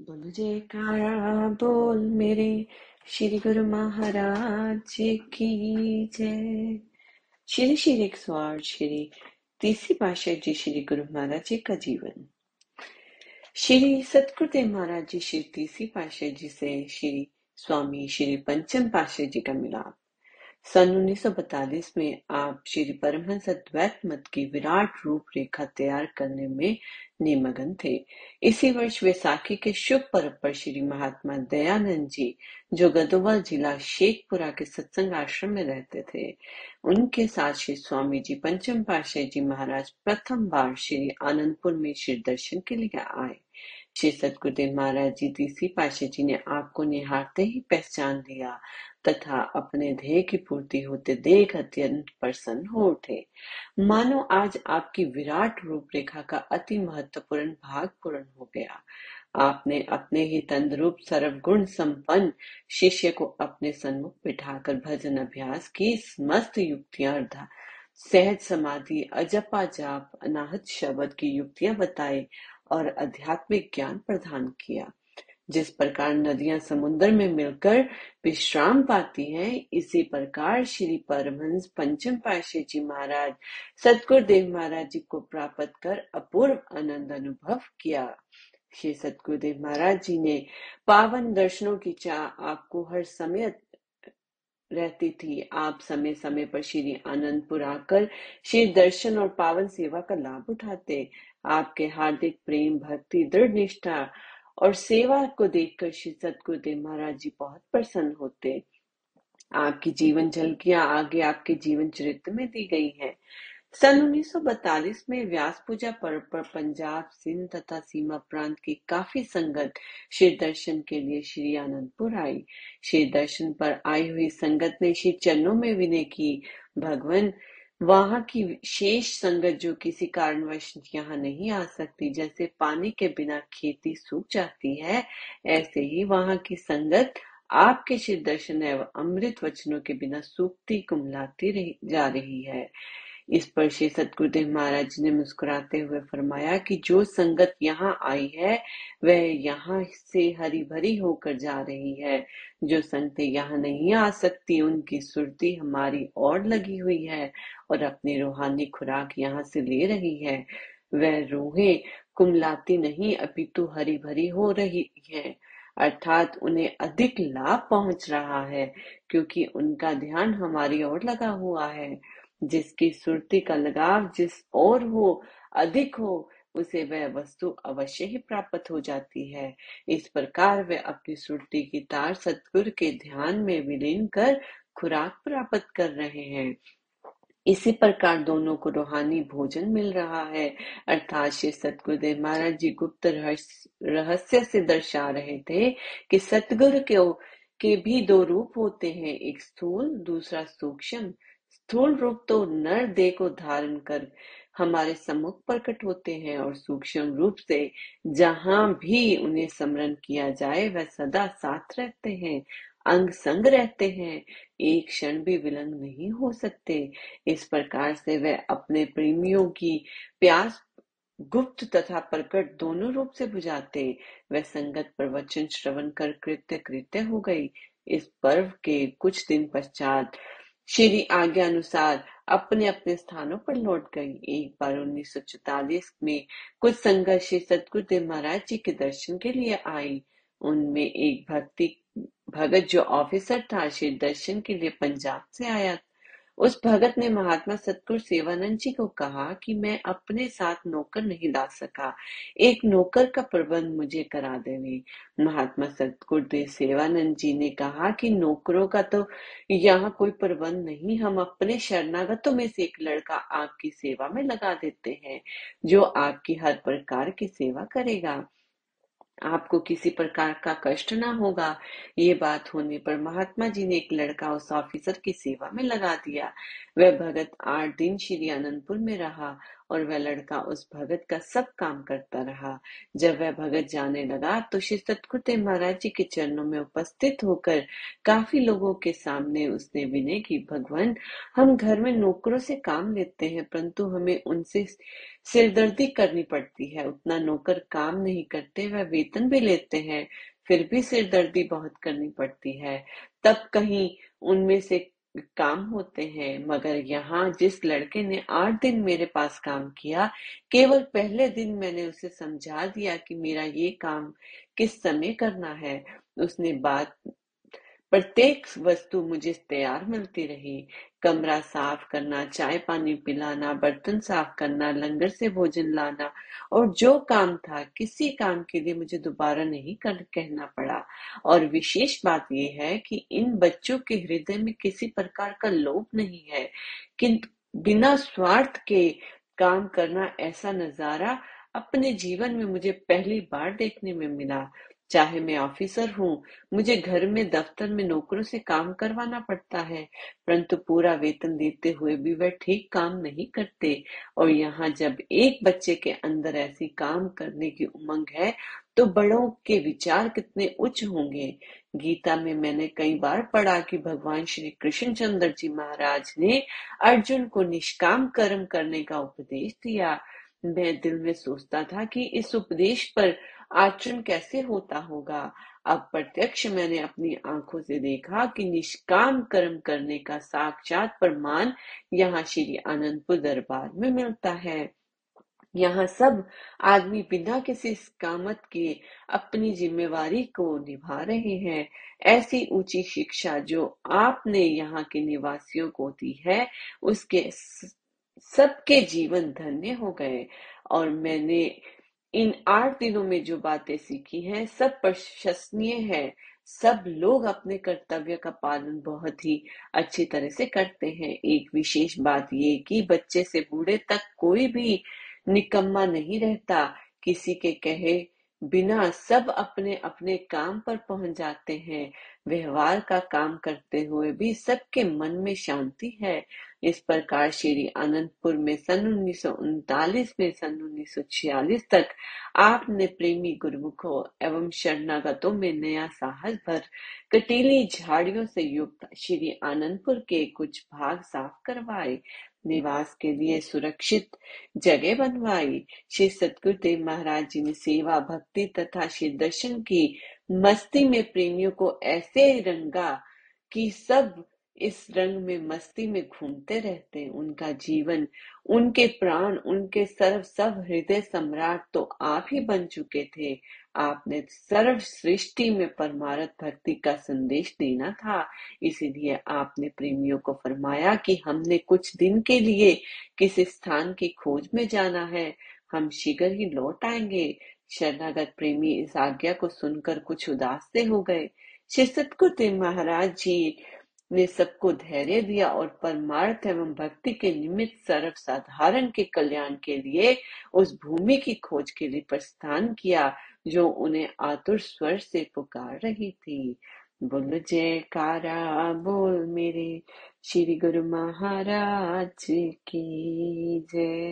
बोलो जयकारा बोल मेरे, श्री गुरु महाराज की जय। श्री श्री एक सौ आठ, श्री तीसरी पाशाह जी श्री गुरु महाराज जी का जीवन। श्री सतगुरुदेव महाराज जी, श्री तीसरी पाशाह जी से श्री स्वामी, श्री पंचम पाशाह जी का मिलाप। सन 1942 में आप श्री परमहंस अद्वैत मत की विराट रूपरेखा तैयार करने में निमग्न थे। इसी वर्ष वैसाखी के शुभ पर्व पर श्री महात्मा दयानंद जी जो गदोवल जिला शेखपुरा के सत्संग आश्रम में रहते थे। उनके साथ श्री स्वामी जी पंचम पाशाह जी महाराज प्रथम बार श्री आनंदपुर में श्री दर्शन के लिए आए। श्री सतगुरुदेव महाराज जी तीसरी पाशाह जी ने आपको निहारते ही पहचान लिया तथा अपने ध्येय की पूर्ति होते देख अत्यंत प्रसन्न हो उठे। मानो आज आपकी विराट रूपरेखा का अति महत्वपूर्ण भाग पूर्ण हो गया। आपने अपने ही तंद्रुप सर्वगुण संपन्न शिष्य को अपने सन्मुख बिठाकर भजन अभ्यास की समस्त युक्तियाँ सहज समाधि, अजपा जाप, अनाहत शब्द की युक्तियाँ बताई और आध्यात्मिक ज्ञान प्रदान किया। जिस प्रकार नदियाँ समुद्र में मिलकर विश्राम पाती हैं, इसी प्रकार श्री परमहंस पंचम पाशे जी महाराज, सतगुरुदेव महाराज जी को प्राप्त कर अपूर्व आनंद अनुभव किया। श्री सतगुरुदेव महाराज जी ने पावन दर्शनों की चाह आपको हर समय रहती थी। आप समय समय पर श्री आनंदपुर आकर श्री दर्शन और पावन सेवा का लाभ उठाते। आपके हार्दिक प्रेम, भक्ति, दृढ़ निष्ठा और सेवा को देखकर श्री सतगुरुदेव महाराज जी बहुत प्रसन्न होते। आपकी जीवन झलकियाँ आगे आपके जीवन चरित्र में दी गई हैं। सन 1942 में व्यास पूजा पर्व पर पंजाब, सिंध तथा सीमा प्रांत की काफ़ी संगत श्री दर्शन के लिए श्री आनंदपुर आई। श्री दर्शन पर आई हुई संगत ने श्री चरणों में विनय की। भगवान, वहाँ की शेष संगत जो किसी कारणवश यहाँ नहीं आ सकती, जैसे पानी के बिना खेती सूख जाती है, ऐसे ही वहाँ की संगत आपके श्री दर्शन एवं अमृत वचनों के बिना सूखती, कुमलाती जा रही है। इस पर श्री सतगुरुदेव महाराज ने मुस्कुराते हुए फरमाया कि जो संगत यहाँ आई है, वह यहाँ से हरी भरी होकर जा रही है। जो संगतें यहाँ नहीं आ सकती, उनकी सुरती हमारी और लगी हुई है और अपनी रूहानी खुराक यहाँ से ले रही है। वह रूहें कुमलाती नहीं, अपितु हरी भरी हो रही है। अर्थात उन्हें अधिक लाभ पहुँच रहा है, क्योंकि उनका ध्यान हमारी ओर लगा हुआ है। जिसकी सुरती का लगाव जिस और हो, अधिक हो, उसे वह वस्तु अवश्य ही प्राप्त हो जाती है। इस प्रकार वह अपनी सुरती की तार सतगुरु के ध्यान में विलीन कर खुराक प्राप्त कर रहे हैं। इसी प्रकार दोनों को रूहानी भोजन मिल रहा है। अर्थात श्री सतगुरुदेव महाराज जी गुप्त रहस्य से दर्शा रहे थे कि सतगुरु के के भी दो रूप होते हैं। एक स्थूल, दूसरा सूक्ष्म। स्थूल रूप तो नर देह को धारण कर हमारे सम्मुख प्रकट होते हैं और सूक्ष्म रूप से जहाँ भी उन्हें स्मरण किया जाए, वह सदा साथ रहते हैं, अंग संग रहते हैं। एक क्षण भी विलंग नहीं हो सकते। इस प्रकार से वह अपने प्रेमियों की प्यास, गुप्त तथा प्रकट दोनों रूप से बुझाते। वह संगत प्रवचन श्रवण कर कृत्य कृत्य हो गई। इस पर्व के कुछ दिन पश्चात श्री आज्ञा अनुसार अपने अपने स्थानों पर लौट गई। एक बार 1944 में कुछ संघर्ष श्री सतगुरुदेव महाराज जी के दर्शन के लिए आई उनमें एक भक्ति, भगत जो ऑफिसर था, श्री दर्शन के लिए पंजाब से आया उस भगत ने महात्मा सतगुरु सेवानंद जी को कहा कि मैं अपने साथ नौकर नहीं ला सका। एक नौकर का प्रबंध मुझे करा देवे। महात्मा सतगुरुदेव सेवानंद जी ने कहा कि नौकरों का तो यहाँ कोई प्रबंध नहीं, हम अपने शरणागतों में से एक लड़का आपकी सेवा में लगा देते हैं, जो आपकी हर प्रकार की सेवा करेगा। आपको किसी प्रकार का कष्ट ना होगा। ये बात होने पर महात्मा जी ने एक लड़का उस ऑफिसर की सेवा में लगा दिया। वह भगत आठ दिन श्री आनंदपुर में रहा। और वह लड़का उस भगत का सब काम करता रहा। जब वह भगत जाने लगा तो श्री सतगुरुदेव महाराज जी के चरणों में उपस्थित होकर काफ़ी लोगों के सामने उसने विनय की, भगवान, हम घर में नौकरों से काम लेते हैं, परंतु हमें उनसे सिरदर्दी करनी पड़ती है। उतना नौकर काम नहीं करते, वह वेतन भी लेते हैं, फिर भी सिरदर्दी बहुत करनी पड़ती है। तब कहीं उनमें से काम होते हैं, मगर यहाँ जिस लड़के ने आठ दिन मेरे पास काम किया, केवल पहले दिन मैंने उसे समझा दिया कि मेरा ये काम किस समय करना है। उसने बात प्रत्येक वस्तु मुझे तैयार मिलती रही। कमरा साफ़ करना, चाय पानी पिलाना, बर्तन साफ़ करना, लंगर से भोजन लाना और जो काम था, किसी काम के लिए मुझे दोबारा नहीं कर कहना पड़ा। और विशेष बात यह है कि इन बच्चों के हृदय में किसी प्रकार का लोभ नहीं है। किंतु बिना स्वार्थ के काम करना ऐसा नज़ारा अपने जीवन में मुझे पहली बार देखने में मिला। चाहे मैं ऑफिसर हूँ, मुझे घर में दफ्तर में नौकरों से काम करवाना पड़ता है, परंतु पूरा वेतन देते हुए भी वह ठीक काम नहीं करते। और यहाँ जब एक बच्चे के अंदर ऐसी काम करने की उमंग है तो बड़ों के विचार कितने उच्च होंगे। गीता में मैंने कई बार पढ़ा कि भगवान श्री कृष्ण चंद्र जी महाराज ने अर्जुन को निष्काम कर्म करने का उपदेश दिया। मैं दिल में सोचता था कि इस उपदेश पर आचरण कैसे होता होगा। अब प्रत्यक्ष मैंने अपनी आँखों से देखा कि निष्काम कर्म करने का साक्षात प्रमाण यहाँ श्री आनंदपुर दरबार में मिलता है। यहाँ सब आदमी बिना किसी कामत के अपनी जिम्मेवारी को निभा रहे हैं। ऐसी ऊँची शिक्षा जो आपने यहाँ के निवासियों को दी है, उसके सबके जीवन धन्य हो गए। और मैंने इन आठ दिनों में जो बातें सीखी हैं, सब प्रशंसनीय है। सब लोग अपने कर्तव्य का पालन बहुत ही अच्छी तरह से करते हैं। एक विशेष बात ये कि बच्चे से बूढ़े तक कोई भी निकम्मा नहीं रहता। किसी के कहे बिना सब अपने अपने काम पर पहुँच जाते हैं, व्यवहार का काम करते हुए भी सबके मन में शांति है। इस प्रकार श्री आनंदपुर में सन उन्नीस सौ उनतालीस में सन 1946 तक आपने प्रेमी गुरुमुखों एवं शरणागतों में नया साहस भर, कटीली झाड़ियों से युक्त श्री आनंदपुर के कुछ भाग साफ़ करवाए। निवास के लिए सुरक्षित जगह बनवाई। श्री सतगुरुदेव महाराज जी ने सेवा, भक्ति तथा श्री दर्शन की मस्ती में प्रेमियों को ऐसे रंगा कि सब इस रंग में मस्ती में घूमते रहते उनका जीवन, उनके प्राण, उनके सर्व, सब हृदय सम्राट तो आप ही बन चुके थे। आपने सर्व सृष्टि में परमारथ भक्ति का संदेश देना था। इसीलिए आपने प्रेमियों को फरमाया कि हमने कुछ दिन के लिए किसी स्थान की खोज में जाना है। हम शीघ्र ही लौट आएँगे। शरणागत प्रेमी इस आज्ञा को सुनकर कुछ उदास से हो गए। श्री सतगुरुदेव महाराज जी ने सबको धैर्य दिया और परमार्थ एवं भक्ति के निमित्त सर्व साधारण के कल्याण के लिए उस भूमि की खोज के लिए प्रस्थान किया, जो उन्हें आतुर स्वर से पुकार रही थी। बोल, जयकारा, बोल मेरे श्री गुरु महाराज की जय।